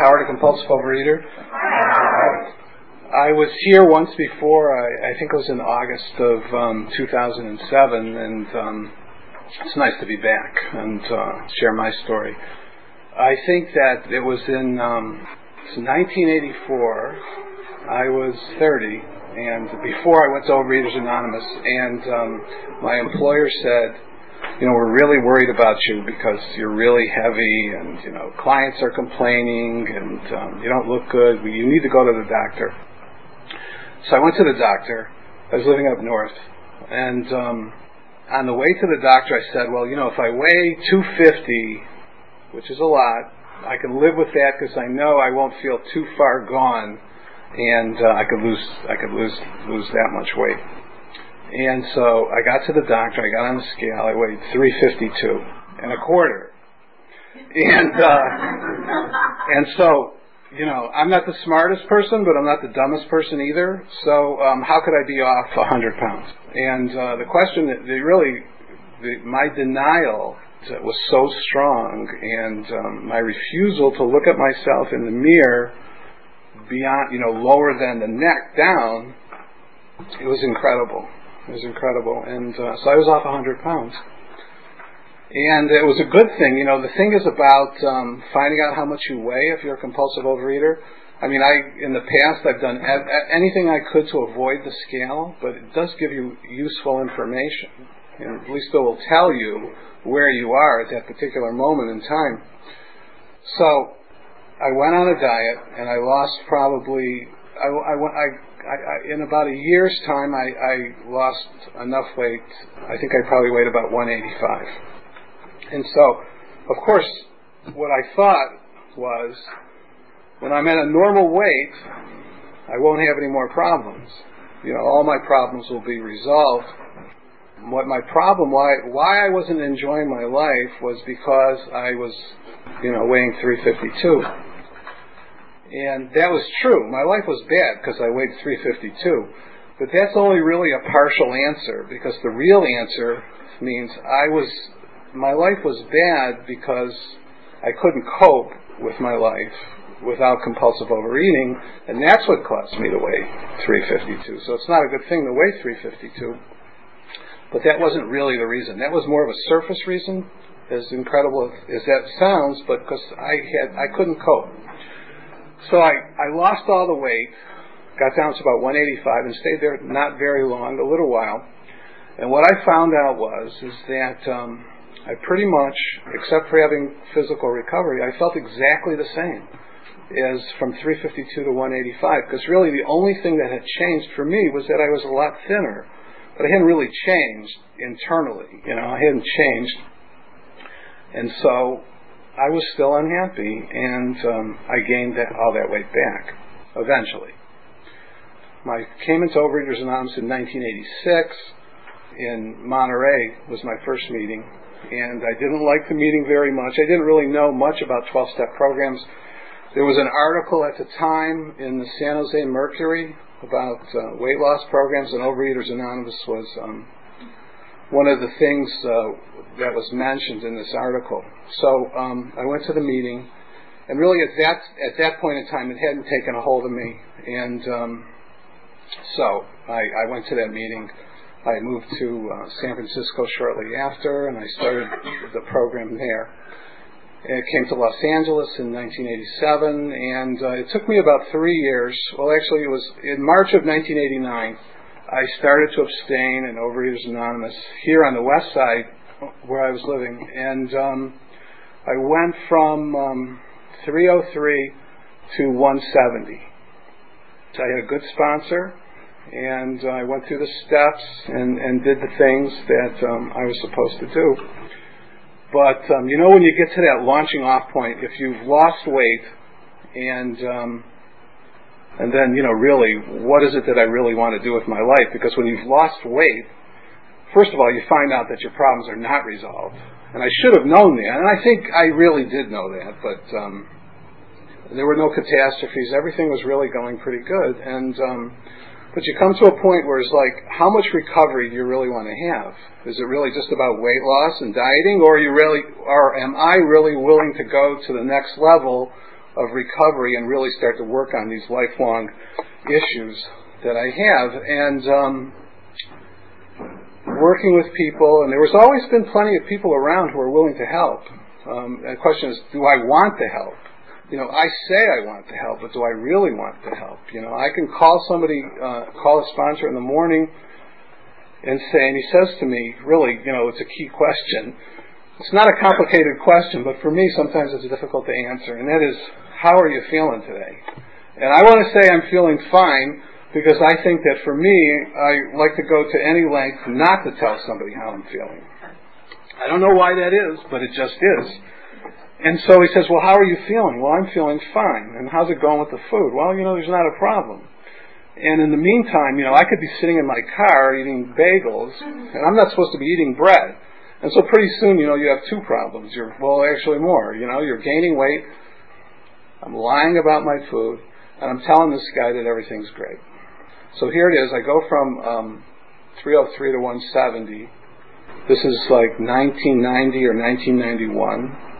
Howard, a compulsive overeater. I was here once before. I, I think it was in August of um, 2007, and um, it's nice to be back and uh, share my story. I think that it was in um, 1984. I was 30, and before I went to Overeaters Anonymous, and um, my employer said, you know, we're really worried about you because you're really heavy and, you know, clients are complaining and um, you don't look good. You need to go to the doctor. So I went to the doctor. I was living up north. And um, on the way to the doctor, I said, well, you know, if I weigh 250, which is a lot, I can live with that because I know I won't feel too far gone and uh, I could lose I could lose lose that much weight. And so I got to the doctor. I got on the scale. I weighed 352 and a quarter. And uh, and so you know I'm not the smartest person, but I'm not the dumbest person either. So um, how could I be off 100 pounds? And uh, the question that they really the, my denial was so strong, and um, my refusal to look at myself in the mirror beyond you know lower than the neck down. It was incredible. It was incredible. And uh, so I was off 100 pounds. And it was a good thing. You know, the thing is about um, finding out how much you weigh if you're a compulsive overeater. I mean, I in the past I've done anything I could to avoid the scale, but it does give you useful information. And at least it will tell you where you are at that particular moment in time. So I went on a diet and I lost probably I, I, I I, I, in about a year's time, I, I lost enough weight. I think I probably weighed about 185. And so, of course, what I thought was, when I'm at a normal weight, I won't have any more problems. You know, all my problems will be resolved. What my problem, why why I wasn't enjoying my life, was because I was, you know, weighing 352. And that was true. My life was bad because I weighed 352. But that's only really a partial answer because the real answer means I was, my life was bad because I couldn't cope with my life without compulsive overeating, and that's what caused me to weigh 352. So it's not a good thing to weigh 352. But that wasn't really the reason. That was more of a surface reason, as incredible as that sounds, but because I had I couldn't cope. So I, I lost all the weight, got down to about 185 and stayed there not very long, a little while. And what I found out was is that um, I pretty much, except for having physical recovery, I felt exactly the same as from 352 to 185. Because really, the only thing that had changed for me was that I was a lot thinner, but I hadn't really changed internally. You know, I hadn't changed, and so I was still unhappy, and um, I gained that, all that weight back eventually. I came into Overeaters Anonymous in 1986 in Monterey was my first meeting, and I didn't like the meeting very much. I didn't really know much about 12-step programs. There was an article at the time in the San Jose Mercury about uh, weight loss programs, and Overeaters Anonymous was um, one of the things uh, that was mentioned in this article. So um, I went to the meeting, and really at that at that point in time, it hadn't taken a hold of me, and um, so I, I went to that meeting. I moved to uh, San Francisco shortly after, and I started the program there. It came to Los Angeles in 1987, and uh, it took me about three years. Well, actually, it was in March of 1989. I started to abstain in Overeaters Anonymous here on the west side where I was living, and um, I went from um, 303 to 170. So I had a good sponsor, and I went through the steps and, and did the things that um, I was supposed to do. But um, you know, when you get to that launching off point, if you've lost weight and um, and then you know really what is it that I really want to do with my life? Because when you've lost weight, first of all, you find out that your problems are not resolved, and I should have known that, and I think I really did know that, but. Um, there were no catastrophes. Everything was really going pretty good, and um, but you come to a point where it's like, how much recovery do you really want to have? Is it really just about weight loss and dieting, or you really, or am I really willing to go to the next level of recovery and really start to work on these lifelong issues that I have? And um, working with people, and there was always been plenty of people around who are willing to help. Um, the question is, do I want to help? you know, I say I want to help, but do I really want to help? You know, I can call somebody, uh, call a sponsor in the morning and say, and he says to me, really, you know, it's a key question. It's not a complicated question, but for me, sometimes it's difficult to answer, and that is, how are you feeling today? And I want to say I'm feeling fine because I think that for me, I like to go to any length not to tell somebody how I'm feeling. I don't know why that is, but it just is. And so he says, Well, how are you feeling? Well, I'm feeling fine. And how's it going with the food? Well, you know, there's not a problem. And in the meantime, you know, I could be sitting in my car eating bagels, and I'm not supposed to be eating bread. And so pretty soon, you know, you have two problems. You're, well, actually more. You know, you're gaining weight. I'm lying about my food, and I'm telling this guy that everything's great. So here it is. I go from um, 303 to 170. This is like 1990 or 1991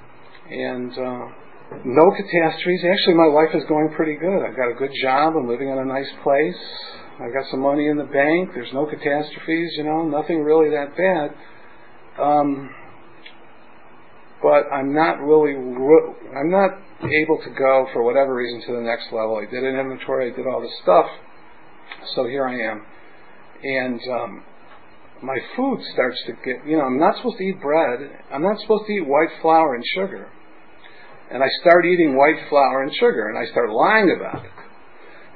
and uh, no catastrophes. Actually, my life is going pretty good. I've got a good job. I'm living in a nice place. I've got some money in the bank. There's no catastrophes. You know, nothing really that bad. Um, but I'm not really. I'm not able to go for whatever reason to the next level. I did an inventory. I did all this stuff. So here I am, and um, my food starts to get. You know, I'm not supposed to eat bread. I'm not supposed to eat white flour and sugar and I start eating white flour and sugar, and I start lying about it.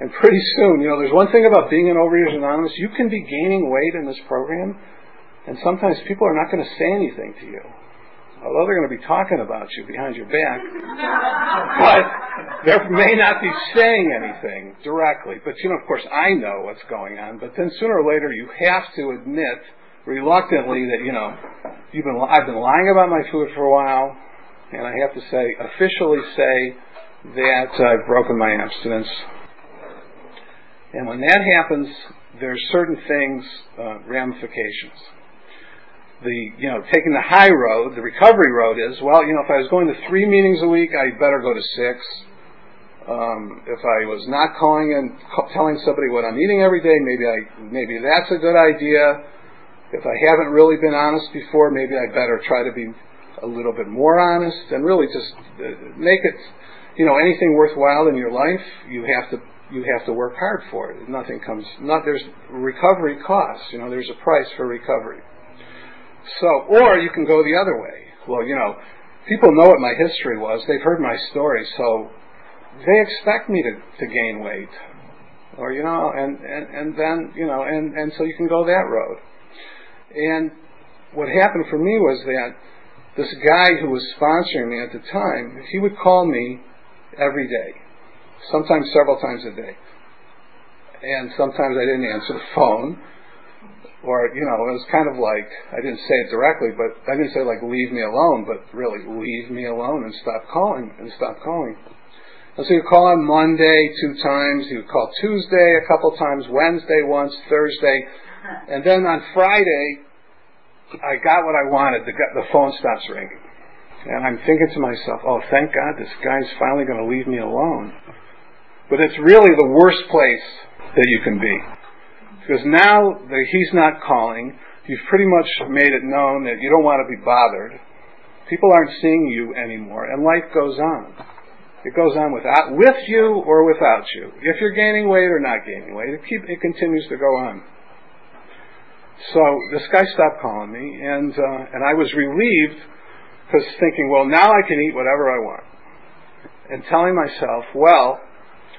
And pretty soon, you know, there's one thing about being an Overeaters Anonymous, you can be gaining weight in this program, and sometimes people are not going to say anything to you. Although they're going to be talking about you behind your back, but they may not be saying anything directly. But you know, of course, I know what's going on. But then sooner or later, you have to admit reluctantly that you know you've been I've been lying about my food for a while and I have to say, officially say that I've broken my abstinence. And when that happens, there's certain things, uh, ramifications. The, you know, taking the high road, the recovery road is, well, you know, if I was going to three meetings a week, I'd better go to six. Um, if I was not calling and telling somebody what I'm eating every day, maybe I, maybe that's a good idea. If I haven't really been honest before, maybe I better try to be a little bit more honest and really just uh, make it you know anything worthwhile in your life you have to you have to work hard for it nothing comes not there's recovery costs you know there's a price for recovery so or you can go the other way. Well you know people know what my history was. They've heard my story. So they expect me to, to gain weight. Or you know and, and and then you know and and so you can go that road. And what happened for me was that this guy who was sponsoring me at the time, he would call me every day, sometimes several times a day. And sometimes I didn't answer the phone. Or, you know, it was kind of like, I didn't say it directly, but I didn't say like, leave me alone, but really, leave me alone and stop calling, and stop calling. And so would call on Monday two times, would call Tuesday a couple times, Wednesday once, Thursday, and then on Friday, I got what I wanted. The, the phone stops ringing. And I'm thinking to myself, oh, thank God this guy's finally going to leave me alone. But it's really the worst place that you can be. Because now that he's not calling, you've pretty much made it known that you don't want to be bothered. People aren't seeing you anymore, and life goes on. It goes on without, with you or without you. If you're gaining weight or not gaining weight, it, keep, it continues to go on. So this guy stopped calling me, and uh, and I was relieved because thinking, well, now I can eat whatever I want, and telling myself, well,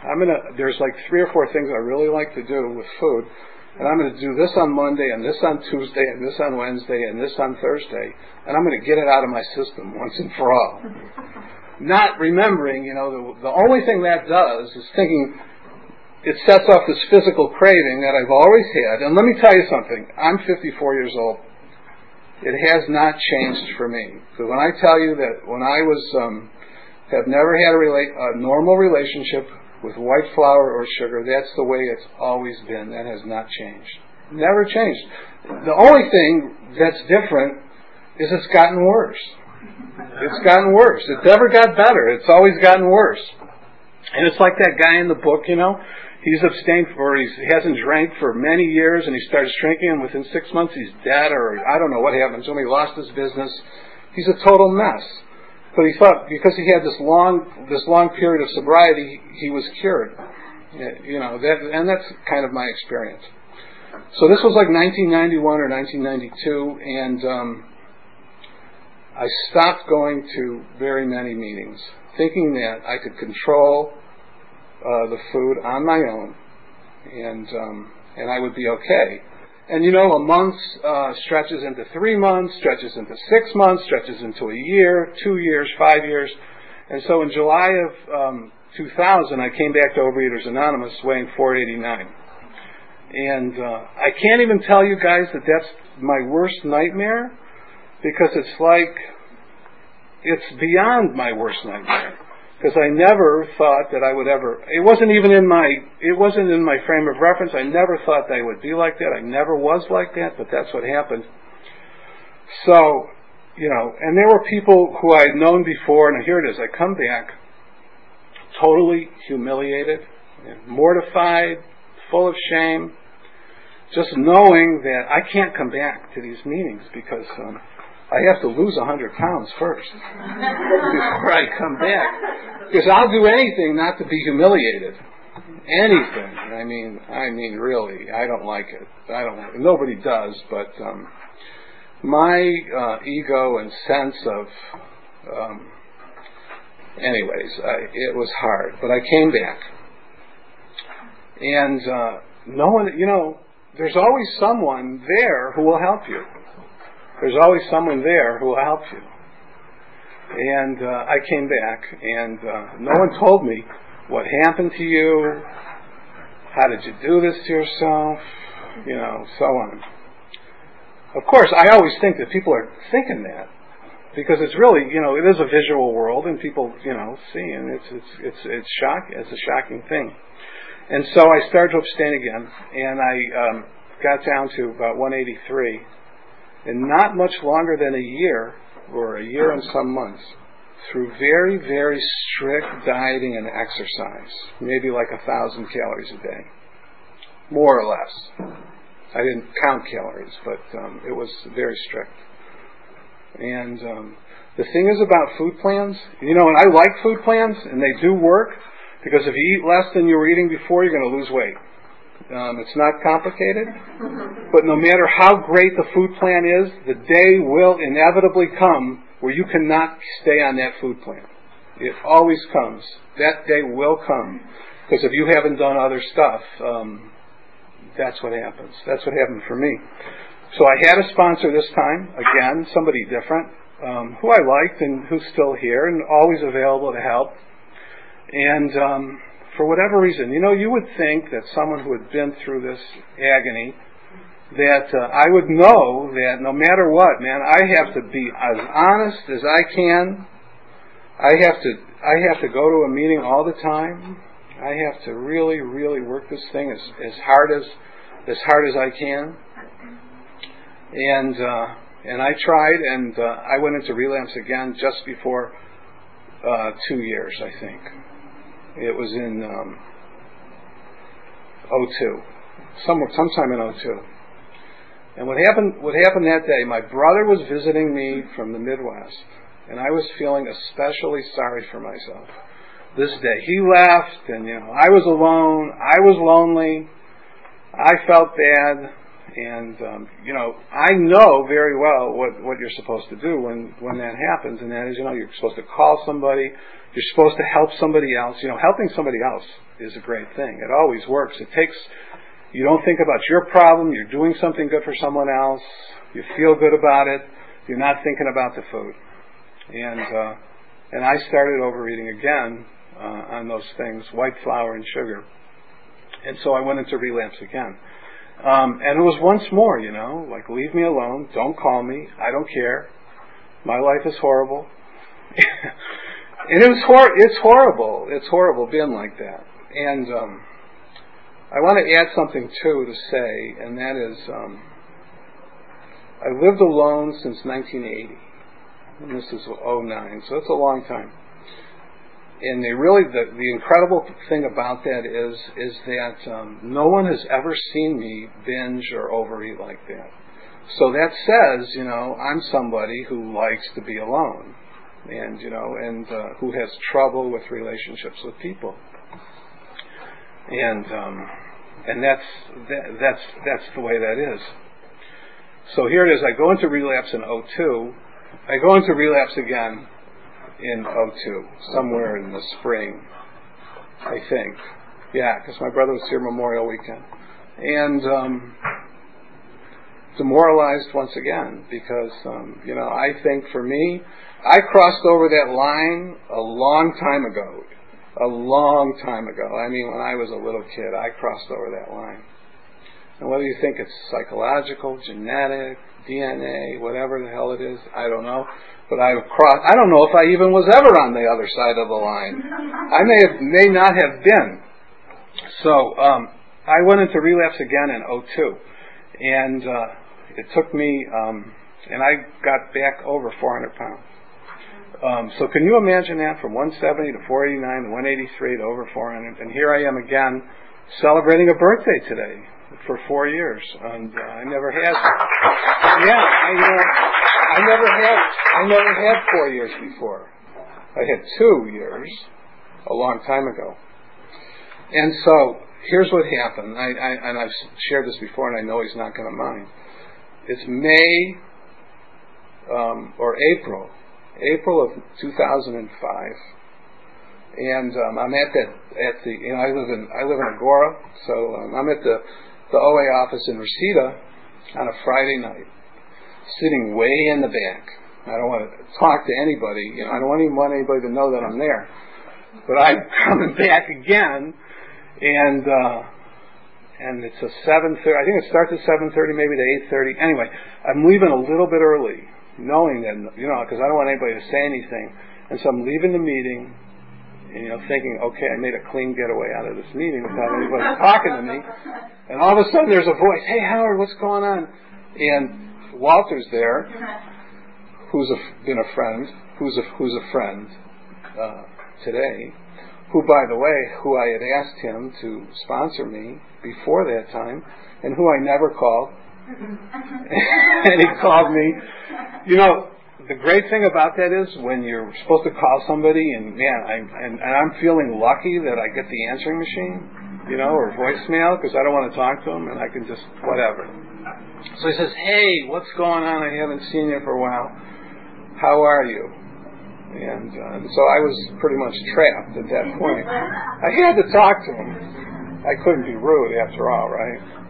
I'm gonna. There's like three or four things I really like to do with food, and I'm going to do this on Monday, and this on Tuesday, and this on Wednesday, and this on Thursday, and I'm going to get it out of my system once and for all. not remembering, you know, the, the only thing that does is thinking it sets off this physical craving that I've always had. And let me tell you something. I'm 54 years old. It has not changed for me. So when I tell you that when I was, um, have never had a, rela- a normal relationship with white flour or sugar, that's the way it's always been. That has not changed. Never changed. The only thing that's different is it's gotten worse. It's gotten worse. It never got better. It's always gotten worse. And it's like that guy in the book, you know. He's abstained for, he hasn't drank for many years, and he starts drinking, and within six months he's dead, or I don't know what happened to him. He lost his business. He's a total mess. But he thought because he had this long, this long period of sobriety, he was cured. You know, that, and that's kind of my experience. So this was like 1991 or 1992, and um, I stopped going to very many meetings, thinking that I could control uh, the food on my own, and um, and I would be okay. And you know, a month uh, stretches into three months, stretches into six months, stretches into a year, two years, five years. And so in July of um, 2000, I came back to Overeaters Anonymous weighing 489. And uh, I can't even tell you guys that that's my worst nightmare because it's like, it's beyond my worst nightmare. Because I never thought that I would ever, it wasn't even in my, it wasn't in my frame of reference. I never thought that I would be like that. I never was like that, but that's what happened. So, you know, and there were people who I had known before, and here it is. I come back totally humiliated, mortified, full of shame, just knowing that I can't come back to these meetings because um, I have to lose 100 pounds first before I come back. Because I'll do anything not to be humiliated. Anything. I mean, I mean, really, I don't like it. I don't. Nobody does, but um, my uh, ego and sense of um, anyways, I, it was hard, but I came back. And uh, no one, you know, there's always someone there who will help you. There's always someone there who will help you. And uh, I came back, and uh, no one told me what happened to you, how did you do this to yourself, you know, so on. Of course, I always think that people are thinking that because it's really, you know, it is a visual world, and people, you know, see, and it's it's it's it's shock. It's a shocking thing. And so I started to abstain again, and I um, got down to about 183, and not much longer than a year, or a year and some months, through very, very strict dieting and exercise, maybe like a thousand calories a day, more or less. I didn't count calories, but um, it was very strict. And um, the thing is about food plans, you know, and I like food plans, and they do work because if you eat less than you were eating before, you're going to lose weight. Um, it's not complicated, but no matter how great the food plan is, the day will inevitably come where you cannot stay on that food plan. It always comes. That day will come because if you haven't done other stuff, um, that's what happens. That's what happened for me. So I had a sponsor this time, again, somebody different, um, who I liked and who's still here and always available to help. And um, for whatever reason, you know, you would think that someone who had been through this agony, that uh, I would know that no matter what, man, I have to be as honest as I can. I have to I have to go to a meeting all the time. I have to really, really work this thing as, as hard as as hard as I can. And uh, and I tried, and uh, I went into relapse again just before uh, two years, I think. It was in um, 02, somewhere, sometime in 02. And what happened, what happened that day, my brother was visiting me from the Midwest, and I was feeling especially sorry for myself. This day, he left, and you know, I was alone. I was lonely. I felt bad, and um, you know, I know very well what what you're supposed to do when when that happens, and that is, you know, you're supposed to call somebody. You're supposed to help somebody else. You know, helping somebody else is a great thing. It always works. It takes, you don't think about your problem. You're doing something good for someone else. You feel good about it. You're not thinking about the food. And, uh, And I started overeating again uh, on those things, white flour and sugar. And so I went into relapse again. Um, and it was once more, you know, like leave me alone, don't call me, I don't care. My life is horrible. and it was hor- it's horrible. It's horrible being like that. And um, I want to add something too to say, and that is, um, I lived alone since 1980, and this is 09, so it's a long time. And they really, the, the incredible thing about that is, is that um, no one has ever seen me binge or overeat like that. So that says, you know, I'm somebody who likes to be alone, and you know, and uh, who has trouble with relationships with people, and um, and that's that, that's that's the way that is. So here it is. I go into relapse in 02. I go into relapse again in 02, somewhere in the spring, I think. Yeah, because my brother was here Memorial Weekend, and um, demoralized once again because um, you know I think for me, I crossed over that line a long time ago a long time ago. I mean, when I was a little kid, I crossed over that line. And whether you think it's psychological, genetic, DNA, whatever the hell it is, I don't know. But I crossed. I don't know if I even was ever on the other side of the line. I may have, may not have been. So um, I went into relapse again in 02, and uh, it took me, um, and I got back over 400 pounds. Um, so can you imagine that from 170 to 489 to 183 to over 400, and here I am again celebrating a birthday today for four years, and uh, I never had. Yeah, I know, I never had I never had four years before. I had two years a long time ago, and so here's what happened. I, I and I've shared this before, and I know he's not going to mind. It's May um, or April April of 2005, and um, I'm at that at the you know I live in I live in Agoura, so um, I'm at the the OA office in Reseda on a Friday night, sitting way in the back. I don't want to talk to anybody. You know, I don't want even want anybody to know that I'm there. But I'm coming back again, and uh, and it's a seven thirty. I think it starts at seven thirty, maybe to eight thirty. Anyway, I'm leaving a little bit early knowing that, you know, because I don't want anybody to say anything. And so I'm leaving the meeting, and, you know, thinking, okay, I made a clean getaway out of this meeting without anybody talking to me. And all of a sudden there's a voice, hey, Howard, what's going on? And Walter's there, who's a, been a friend, who's a, who's a friend uh, today, who, by the way, who I had asked him to sponsor me before that time, and who I never called and he called me. You know, the great thing about that is when you're supposed to call somebody, and man, I and, and I'm feeling lucky that I get the answering machine, you know, or voicemail because I don't want to talk to him, and I can just whatever. So he says, "Hey, what's going on? I haven't seen you for a while. How are you?" And uh, so I was pretty much trapped at that point. I had to talk to him. I couldn't be rude after all, right?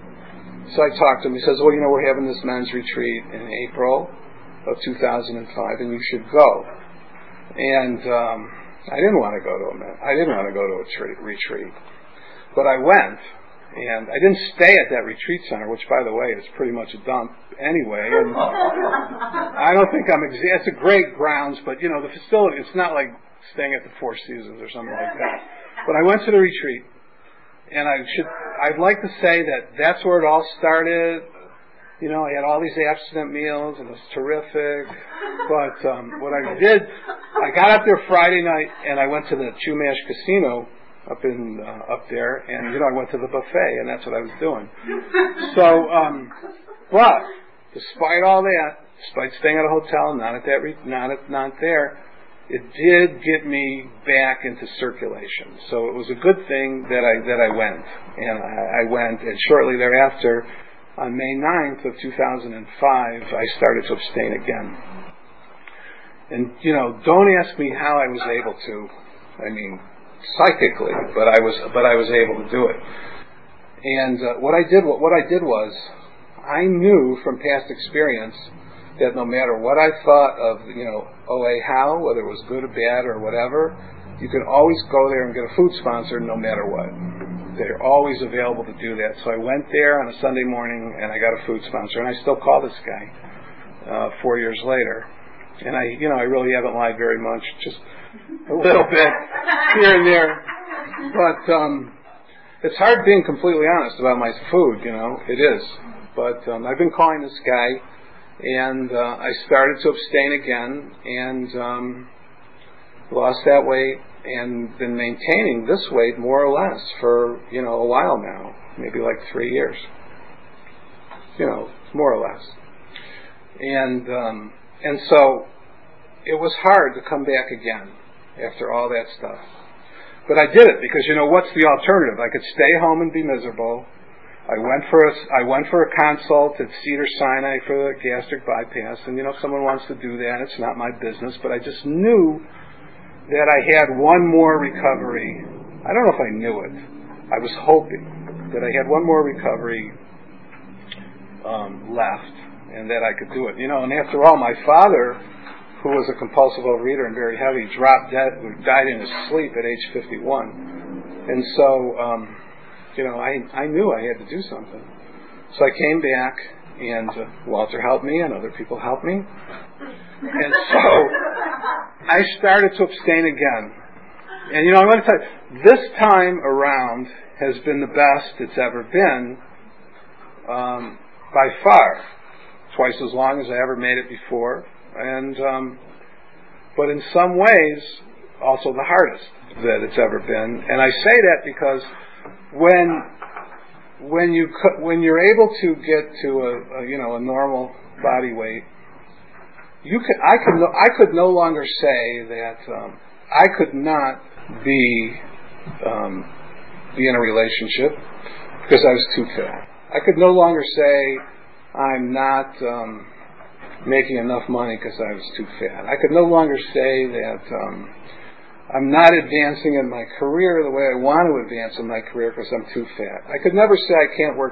So I talked to him. He says, "Well, you know, we're having this men's retreat in April of 2005, and you should go." And um, I didn't want to go to a men- I didn't want to go to a tre- retreat, but I went, and I didn't stay at that retreat center, which, by the way, is pretty much a dump anyway. And I don't think I'm. Ex- it's a great grounds, but you know, the facility. It's not like staying at the Four Seasons or something like that. But I went to the retreat and I should I'd like to say that that's where it all started. You know, I had all these abstinent meals and it was terrific. But um, what I did, I got up there Friday night and I went to the Chumash Casino up in uh, up there, and you know I went to the buffet, and that's what I was doing. So, um, but despite all that, despite staying at a hotel, not at that, re- not at, not there, it did get me back into circulation. So it was a good thing that I that I went, and I, I went, and shortly thereafter, on May 9th of 2005, I started to abstain again. And you know, don't ask me how I was able to. I mean, psychically, but I was but I was able to do it. And uh, what I did what, what I did was, I knew from past experience that no matter what I thought of, you know, OA how, whether it was good or bad or whatever, you could always go there and get a food sponsor no matter what. They're always available to do that. So I went there on a Sunday morning and I got a food sponsor, and I still call this guy uh, four years later. And I, you know, I really haven't lied very much, just a little bit here and there. But um, it's hard being completely honest about my food, you know, it is. But um, I've been calling this guy and uh, I started to abstain again and um, lost that weight and been maintaining this weight more or less for you know a while now, maybe like three years, you know, more or less. And um, and so it was hard to come back again after all that stuff. But I did it because you know what's the alternative? I could stay home and be miserable, I went for a I went for a consult at Cedar Sinai for the gastric bypass, and you know if someone wants to do that, it's not my business. But I just knew that I had one more recovery. I don't know if I knew it. I was hoping that I had one more recovery um, left, and that I could do it. You know, and after all, my father, who was a compulsive overeater and very heavy, dropped dead, died in his sleep at age 51, and so. Um, you know, I I knew I had to do something. So I came back, and uh, Walter helped me, and other people helped me, and so I started to abstain again. And you know, I'm going to tell you, this time around has been the best it's ever been, um, by far, twice as long as I ever made it before, and um, but in some ways, also the hardest that it's ever been. And I say that because when when you when you're able to get to a, a you know a normal body weight, you could I could no, I could no longer say that um, I could not be um, be in a relationship because I was too fat. I could no longer say I'm not um, making enough money because I was too fat. I could no longer say that um, I'm not advancing in my career the way I want to advance in my career because I'm too fat. I could never say I can't work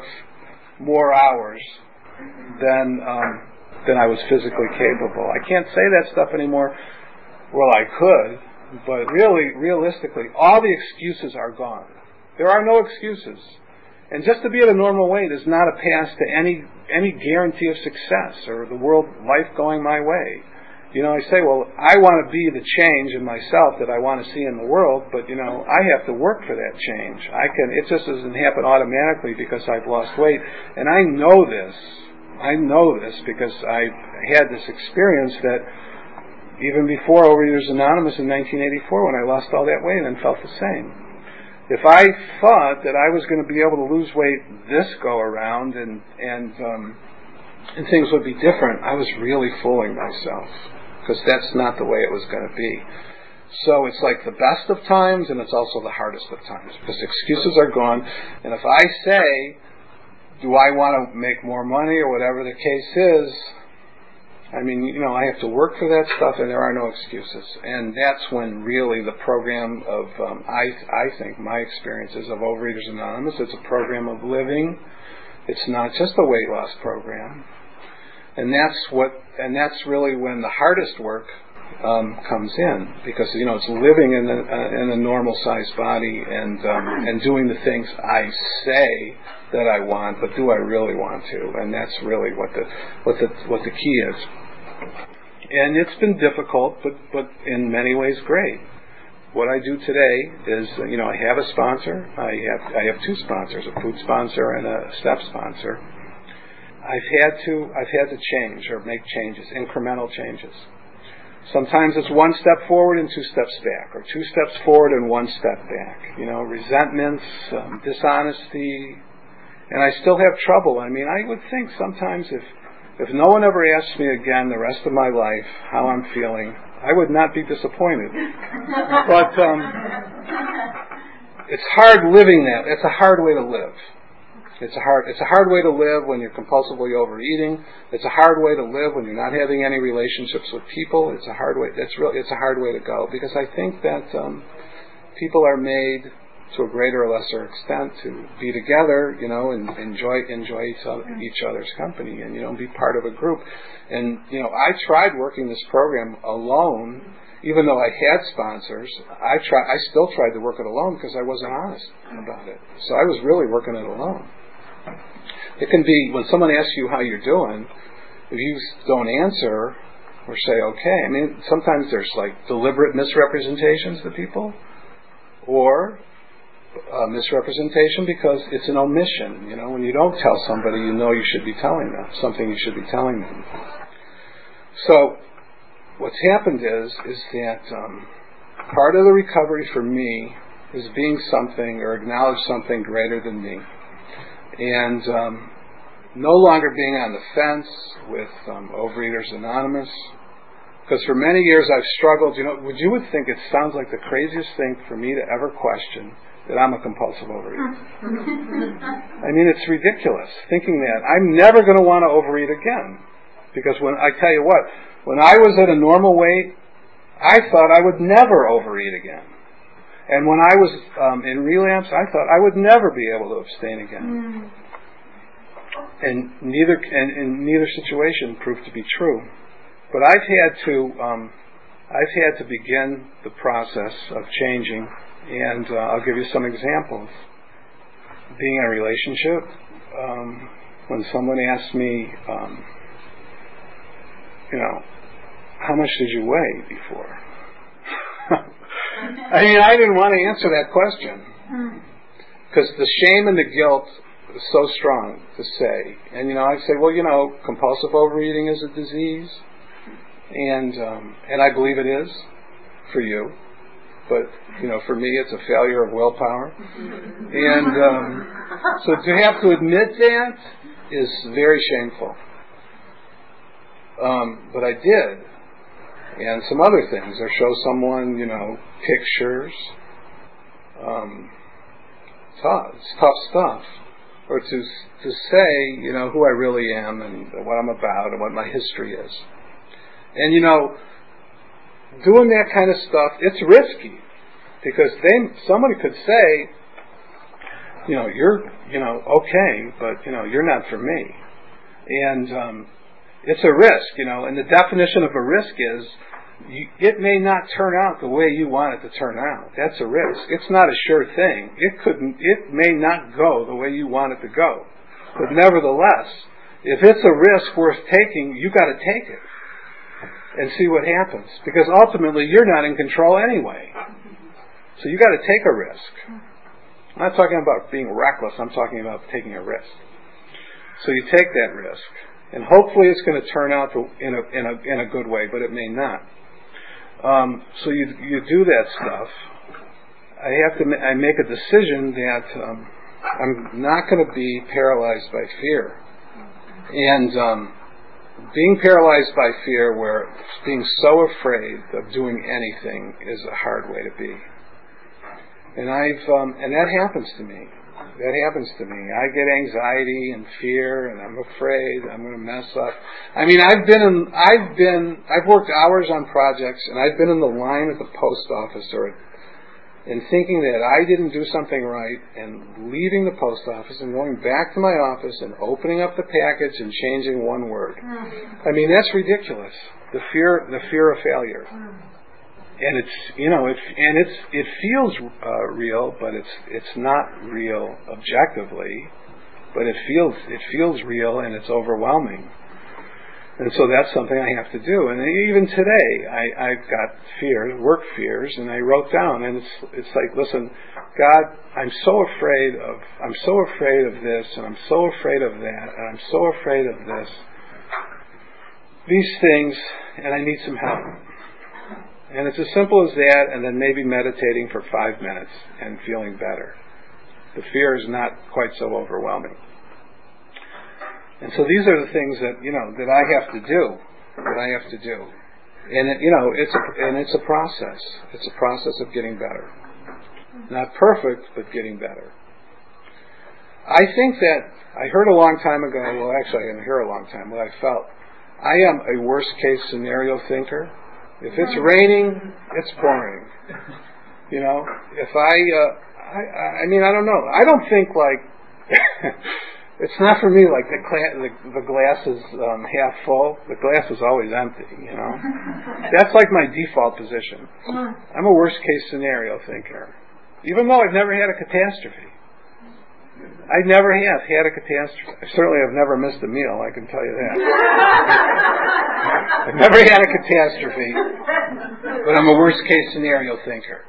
more hours than um, than I was physically capable. I can't say that stuff anymore. Well, I could, but really, realistically, all the excuses are gone. There are no excuses. And just to be at a normal weight is not a pass to any any guarantee of success or the world life going my way you know, I say, well, I want to be the change in myself that I want to see in the world, but you know, I have to work for that change. I can. It just doesn't happen automatically because I've lost weight, and I know this. I know this because I had this experience that even before Overeaters Anonymous in 1984, when I lost all that weight and felt the same. If I thought that I was going to be able to lose weight this go around and and um, and things would be different, I was really fooling myself because that's not the way it was going to be. So it's like the best of times and it's also the hardest of times because excuses are gone. And if I say, do I want to make more money or whatever the case is, I mean, you know, I have to work for that stuff and there are no excuses. And that's when really the program of, um, I, I think my experiences of Overeaters Anonymous, it's a program of living. It's not just a weight loss program and that's what and that's really when the hardest work um, comes in because you know it's living in a, uh, in a normal sized body and um, and doing the things I say that I want, but do I really want to? And that's really what the what the what the key is. And it's been difficult, but but in many ways great. What I do today is, you know, I have a sponsor. I have I have two sponsors, a food sponsor and a step sponsor I've had to I've had to change or make changes, incremental changes. Sometimes it's one step forward and two steps back, or two steps forward and one step back. You know, resentments, um, dishonesty, and I still have trouble. I mean, I would think sometimes if if no one ever asked me again the rest of my life how I'm feeling, I would not be disappointed. but um, it's hard living that. It's a hard way to live. It's a hard it's a hard way to live when you're compulsively overeating. It's a hard way to live when you're not having any relationships with people. It's a hard way. That's really it's a hard way to go because I think that um, people are made to a greater or lesser extent to be together, you know, and enjoy enjoy each, each other's company, and you know, be part of a group. And you know, I tried working this program alone, even though I had sponsors. I try, I still tried to work it alone because I wasn't honest about it. So I was really working it alone. It can be when someone asks you how you're doing, if you don't answer or say okay. I mean, sometimes there's like deliberate misrepresentations to people, or uh, misrepresentation because it's an omission. You know, when you don't tell somebody, you know you should be telling them something. You should be telling them. So, what's happened is is that um, part of the recovery for me is being something or acknowledge something greater than me, and um, no longer being on the fence with um, Overeaters Anonymous. Because for many years I've struggled, you know, would you would think it sounds like the craziest thing for me to ever question that I'm a compulsive overeater. I mean, it's ridiculous thinking that. I'm never going to want to overeat again. Because when, I tell you what, when I was at a normal weight, I thought I would never overeat again. And when I was um, in relapse, I thought I would never be able to abstain again. Mm. And neither, and, and, neither situation proved to be true. But I've had to, um, I've had to begin the process of changing and uh, I'll give you some examples. Being in a relationship, um, when someone asks me, um, you know, how much did you weigh before? I mean, I didn't want to answer that question because the shame and the guilt is so strong to say. And you know, I say, well, you know, compulsive overeating is a disease, and um, and I believe it is for you but you know, for me, it's a failure of willpower. And um, so to have to admit that is very shameful. Um, but I did, and some other things. Or show someone, you know, pictures. Um, tough, it's tough stuff. Or to to say, you know, who I really am and what I'm about and what my history is. And you know, doing that kind of stuff, it's risky because then somebody could say, you know, you're, you know, okay, but you know, you're not for me, and um, it's a risk, you know. And the definition of a risk is you, it may not turn out the way you want it to turn out. That's a risk. It's not a sure thing. It couldn't. It may not go the way you want it to go, but nevertheless, if it's a risk worth taking, you got to take it and see what happens. Because ultimately, you're not in control anyway. So you got to take a risk. I'm not talking about being reckless. I'm talking about taking a risk. So you take that risk, and hopefully it's going to turn out to, in a in a in a good way, but it may not. Um, so you you do that stuff. I have to I make a decision that um, I'm not going to be paralyzed by fear, and um, being paralyzed by fear, where being so afraid of doing anything, is a hard way to be. And I've um, and that happens to me. That happens to me. I get anxiety and fear, and I'm afraid I'm going to mess up. I mean, I've been in, I've been, I've worked hours on projects, and I've been in the line at the post office or and thinking that I didn't do something right and leaving the post office and going back to my office and opening up the package and changing one word. Hmm. I mean, that's ridiculous. The fear, the fear of failure. Hmm. And it's, you know, it's, and it's, it feels uh, real, but it's, it's not real objectively, but it feels, it feels real and it's overwhelming. And so that's something I have to do. And even today, I, I've got fears, work fears, and I wrote down, and it's, it's like, listen, God, I'm so afraid of, I'm so afraid of this, and I'm so afraid of that, and I'm so afraid of this. These things, and I need some help. And it's as simple as that, and then maybe meditating for five minutes and feeling better. The fear is not quite so overwhelming. And so these are the things that you know that I have to do, that I have to do, and it, you know it's and it's a process. It's a process of getting better, not perfect, but getting better. I think that I heard a long time ago. Well, actually, I didn't hear a long time. What I felt, I am a worst case scenario thinker. If it's raining, it's pouring. You know, if I uh, I, I mean, I don't know. I don't think like it's not for me. Like the cla- the, the glass is um, half full. The glass is always empty. You know, that's like my default position. I'm a worst case scenario thinker, even though I've never had a catastrophe. I never have had a catastrophe. I certainly have never missed a meal. I can tell you that. I've never had a catastrophe, but I'm a worst case scenario thinker.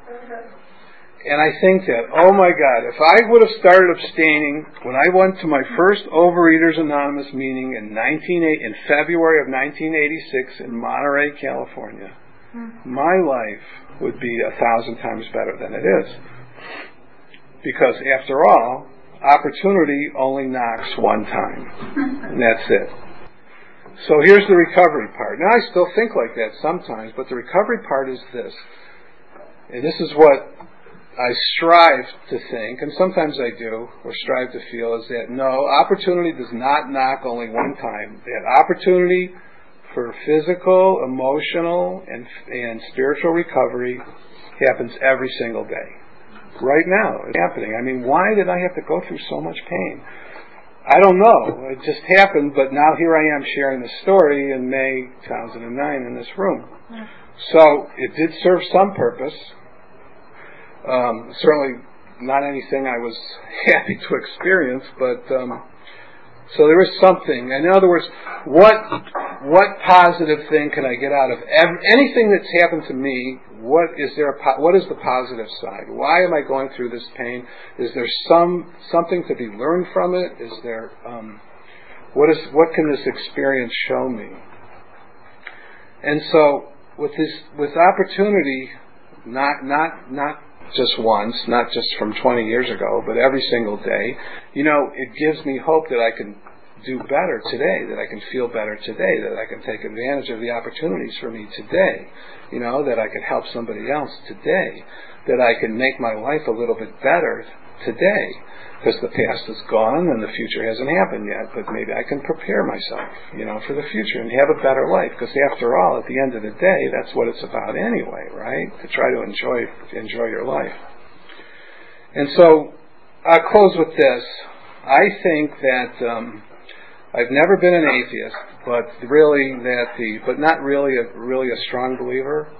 And I think that, oh my God, if I would have started abstaining when I went to my first Overeaters Anonymous meeting in 19, in February of 1986 in Monterey, California, my life would be a thousand times better than it is. Because after all, opportunity only knocks one time. And that's it. So here's the recovery part. Now I still think like that sometimes, but the recovery part is this. And this is what I strive to think, and sometimes I do, or strive to feel, is that no, opportunity does not knock only one time. That opportunity for physical, emotional, and, and spiritual recovery happens every single day. Right now, it's happening. I mean, why did I have to go through so much pain? I don't know. It just happened, but now here I am sharing the story in May 2009 in this room. So it did serve some purpose. Um, certainly not anything I was happy to experience, but um, so there is something. In other words, what what positive thing can I get out of ev- anything that's happened to me? What is there? A what is the positive side? Why am I going through this pain? Is there some something to be learned from it? Is there um, what is what can this experience show me? And so with this with opportunity, not not not just once, not just from 20 years ago, but every single day, you know, it gives me hope that I can do better today, that I can feel better today, that I can take advantage of the opportunities for me today, you know, that I can help somebody else today, that I can make my life a little bit better today, because the past is gone and the future hasn't happened yet, but maybe I can prepare myself, you know, for the future and have a better life, because after all, at the end of the day, that's what it's about anyway, right? To try to enjoy, enjoy your life. And so, I'll close with this. I think that, um, I've never been an atheist, but really that the, but not really a, really a strong believer,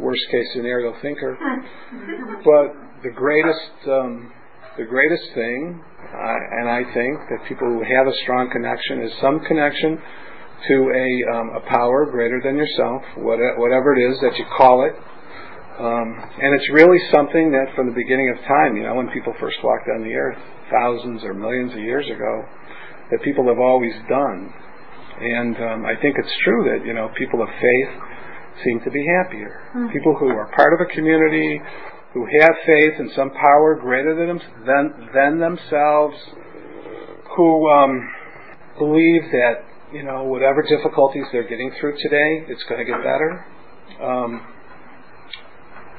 worst case scenario thinker, but the greatest, um, the greatest thing, uh, and I think that people who have a strong connection is some connection to a, um, a power greater than yourself, whatever it is that you call it. Um, and it's really something that from the beginning of time, you know, when people first walked on the earth, thousands or millions of years ago, that people have always done. And um, I think it's true that, you know, people of faith seem to be happier. Mm-hmm. People who are part of a community, who have faith in some power greater than, than, than themselves, who um, believe that you know whatever difficulties they're getting through today, it's going to get better. Um,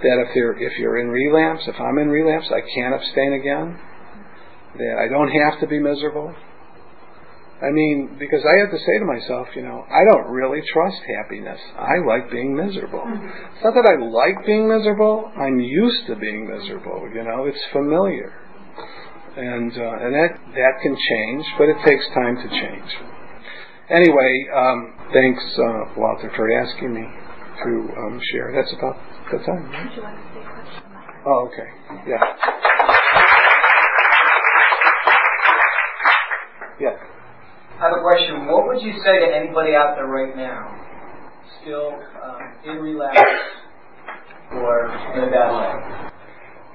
that if you're if you're in relapse, if I'm in relapse, I can't abstain again. That I don't have to be miserable. I mean, because I have to say to myself, you know, I don't really trust happiness. I like being miserable. Mm-hmm. It's not that I like being miserable. I'm used to being miserable. You know, it's familiar, and uh, and that that can change, but it takes time to change. Anyway, um, thanks, uh, Walter, for asking me to um, share. That's about the time. Right? Oh, okay. Yeah. I have a question. What would you say to anybody out there right now, still um, in relapse or in a bad way?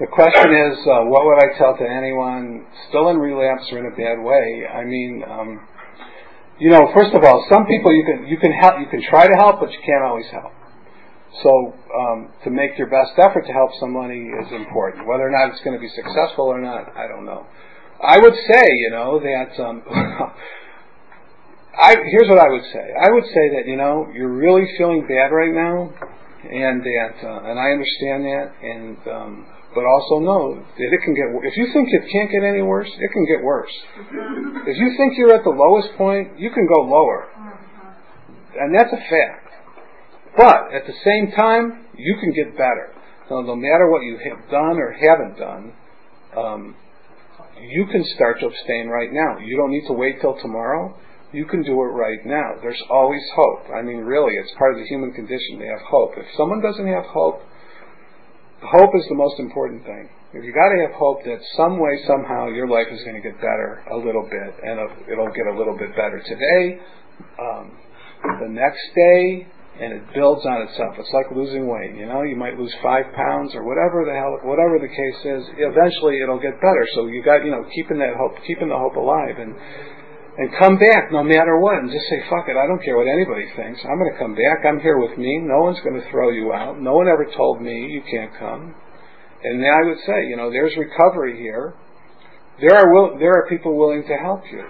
The question is, uh, what would I tell to anyone still in relapse or in a bad way? I mean, um, you know, first of all, some people you can you can help, you can try to help, but you can't always help. So, um, to make your best effort to help somebody is important. Whether or not it's going to be successful or not, I don't know. I would say, you know, that um, I, here's what I would say. I would say that you know you're really feeling bad right now, and that uh, and I understand that, and um, but also know that it can get. If you think it can't get any worse, it can get worse. If you think you're at the lowest point, you can go lower, and that's a fact. But at the same time, you can get better. So no matter what you have done or haven't done, um, you can start to abstain right now. You don't need to wait till tomorrow. You can do it right now. There's always hope. I mean, really, it's part of the human condition to have hope. If someone doesn't have hope, hope is the most important thing. If you got to have hope that some way, somehow, your life is going to get better a little bit, and it'll get a little bit better today, um, the next day, and it builds on itself. It's like losing weight. You know, you might lose five pounds or whatever the hell, whatever the case is. Eventually, it'll get better. So you got, you know, keeping that hope, keeping the hope alive, and and come back no matter what, and just say, fuck it, I don't care what anybody thinks. I'm going to come back. I'm here with me. No one's going to throw you out. No one ever told me you can't come. And then I would say, you know, there's recovery here. There are will, there are people willing to help you.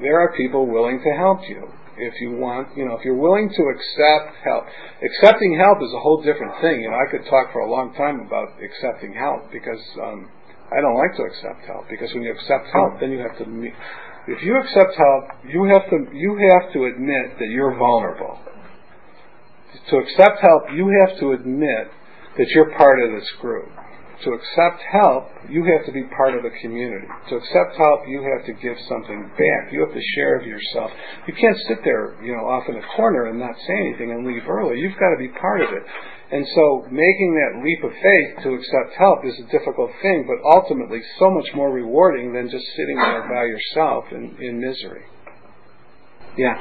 There are people willing to help you if you want, you know, if you're willing to accept help. Accepting help is a whole different thing. You know, I could talk for a long time about accepting help because um, I don't like to accept help because when you accept help, then you have to meet, if you accept help, you have to you have to admit that you're vulnerable. To accept help, you have to admit that you're part of this group. To accept help, you have to be part of the community. To accept help, you have to give something back. You have to share of yourself. You can't sit there, you know, off in a corner and not say anything and leave early. You've got to be part of it. And so making that leap of faith to accept help is a difficult thing, but ultimately so much more rewarding than just sitting there by yourself in, in misery. Yeah.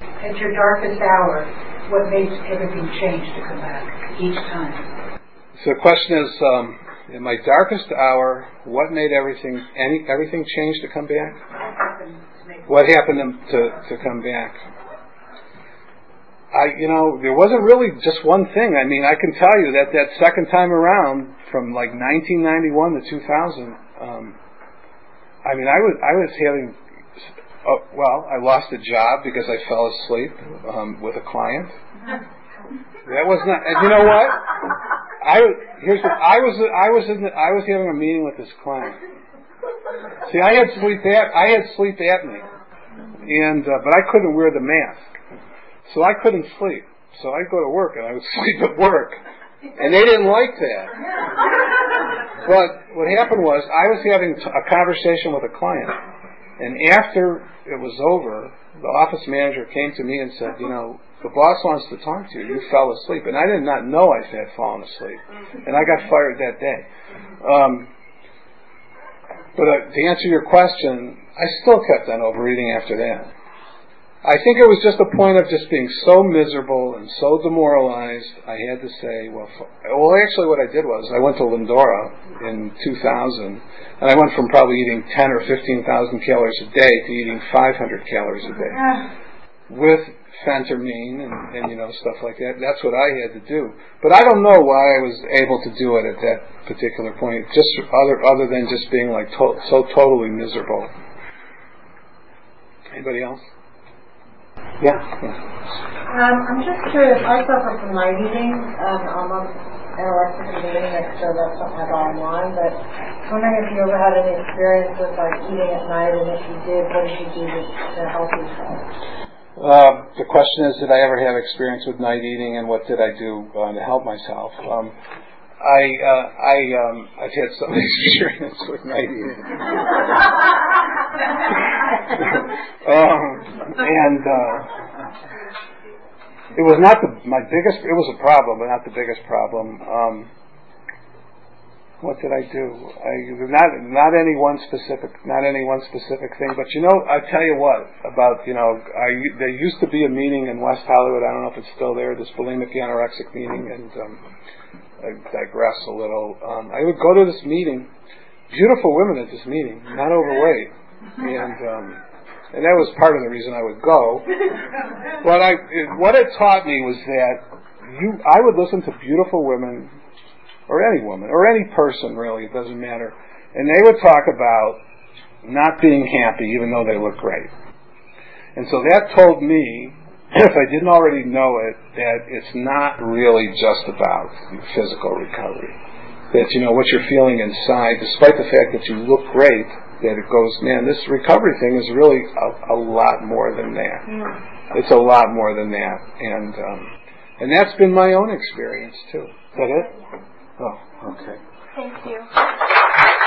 At your darkest hour, what made everything change to come back each time? So the question is, um, in my darkest hour, what made everything any everything change to come back? What happened to, to come back? I, you know, there wasn't really just one thing. I mean, I can tell you that that second time around, from like 1991 to 2000, um, I mean, I was I was having, uh, well, I lost a job because I fell asleep um, with a client. That was not. And you know what? I here's what I was. I was in. The, I was having a meeting with this client. See, I had sleep ap- I had sleep apnea, and uh, but I couldn't wear the mask. So I couldn't sleep. So I'd go to work and I would sleep at work. And they didn't like that. But what happened was I was having a conversation with a client. And after it was over, the office manager came to me and said, you know, the boss wants to talk to you. You fell asleep. And I did not know I had fallen asleep. And I got fired that day. Um, but uh, to answer your question, I still kept on overeating after that. I think it was just a point of just being so miserable and so demoralized. I had to say, well, well, actually, what I did was I went to Lindora in 2000, and I went from probably eating 10 or 15,000 calories a day to eating 500 calories a day ah. with phentermine and, and you know stuff like that. That's what I had to do. But I don't know why I was able to do it at that particular point. Just other other than just being like to- so totally miserable. Anybody else? Yeah. Um, I'm just curious. I suffer from night eating, and I'm on anorexic and bulimic, so that's something I got online. But I was wondering if you ever had any experience with like eating at night, and if you did, what did you do to, to help yourself? Uh, the question is, did I ever have experience with night eating, and what did I do uh, to help myself? Um, I uh, I um, I've had some experience with night um, and uh, it was not the my biggest. It was a problem, but not the biggest problem. Um, what did I do? I not not any one specific not any one specific thing, but you know, I tell you what about you know, I there used to be a meeting in West Hollywood. I don't know if it's still there. This bulimic anorexic meeting, and um, I digress a little. Um, I would go to this meeting, beautiful women at this meeting, not overweight, and um, and that was part of the reason I would go. What I what it taught me was that you I would listen to beautiful women or any woman, or any person really, it doesn't matter. And they would talk about not being happy even though they look great. And so that told me, if I didn't already know it, that it's not really just about physical recovery. That, you know, what you're feeling inside, despite the fact that you look great, that it goes, man, this recovery thing is really a, a lot more than that. It's a lot more than that. And, um, and that's been my own experience too. Is that it? Oh, okay. Thank you.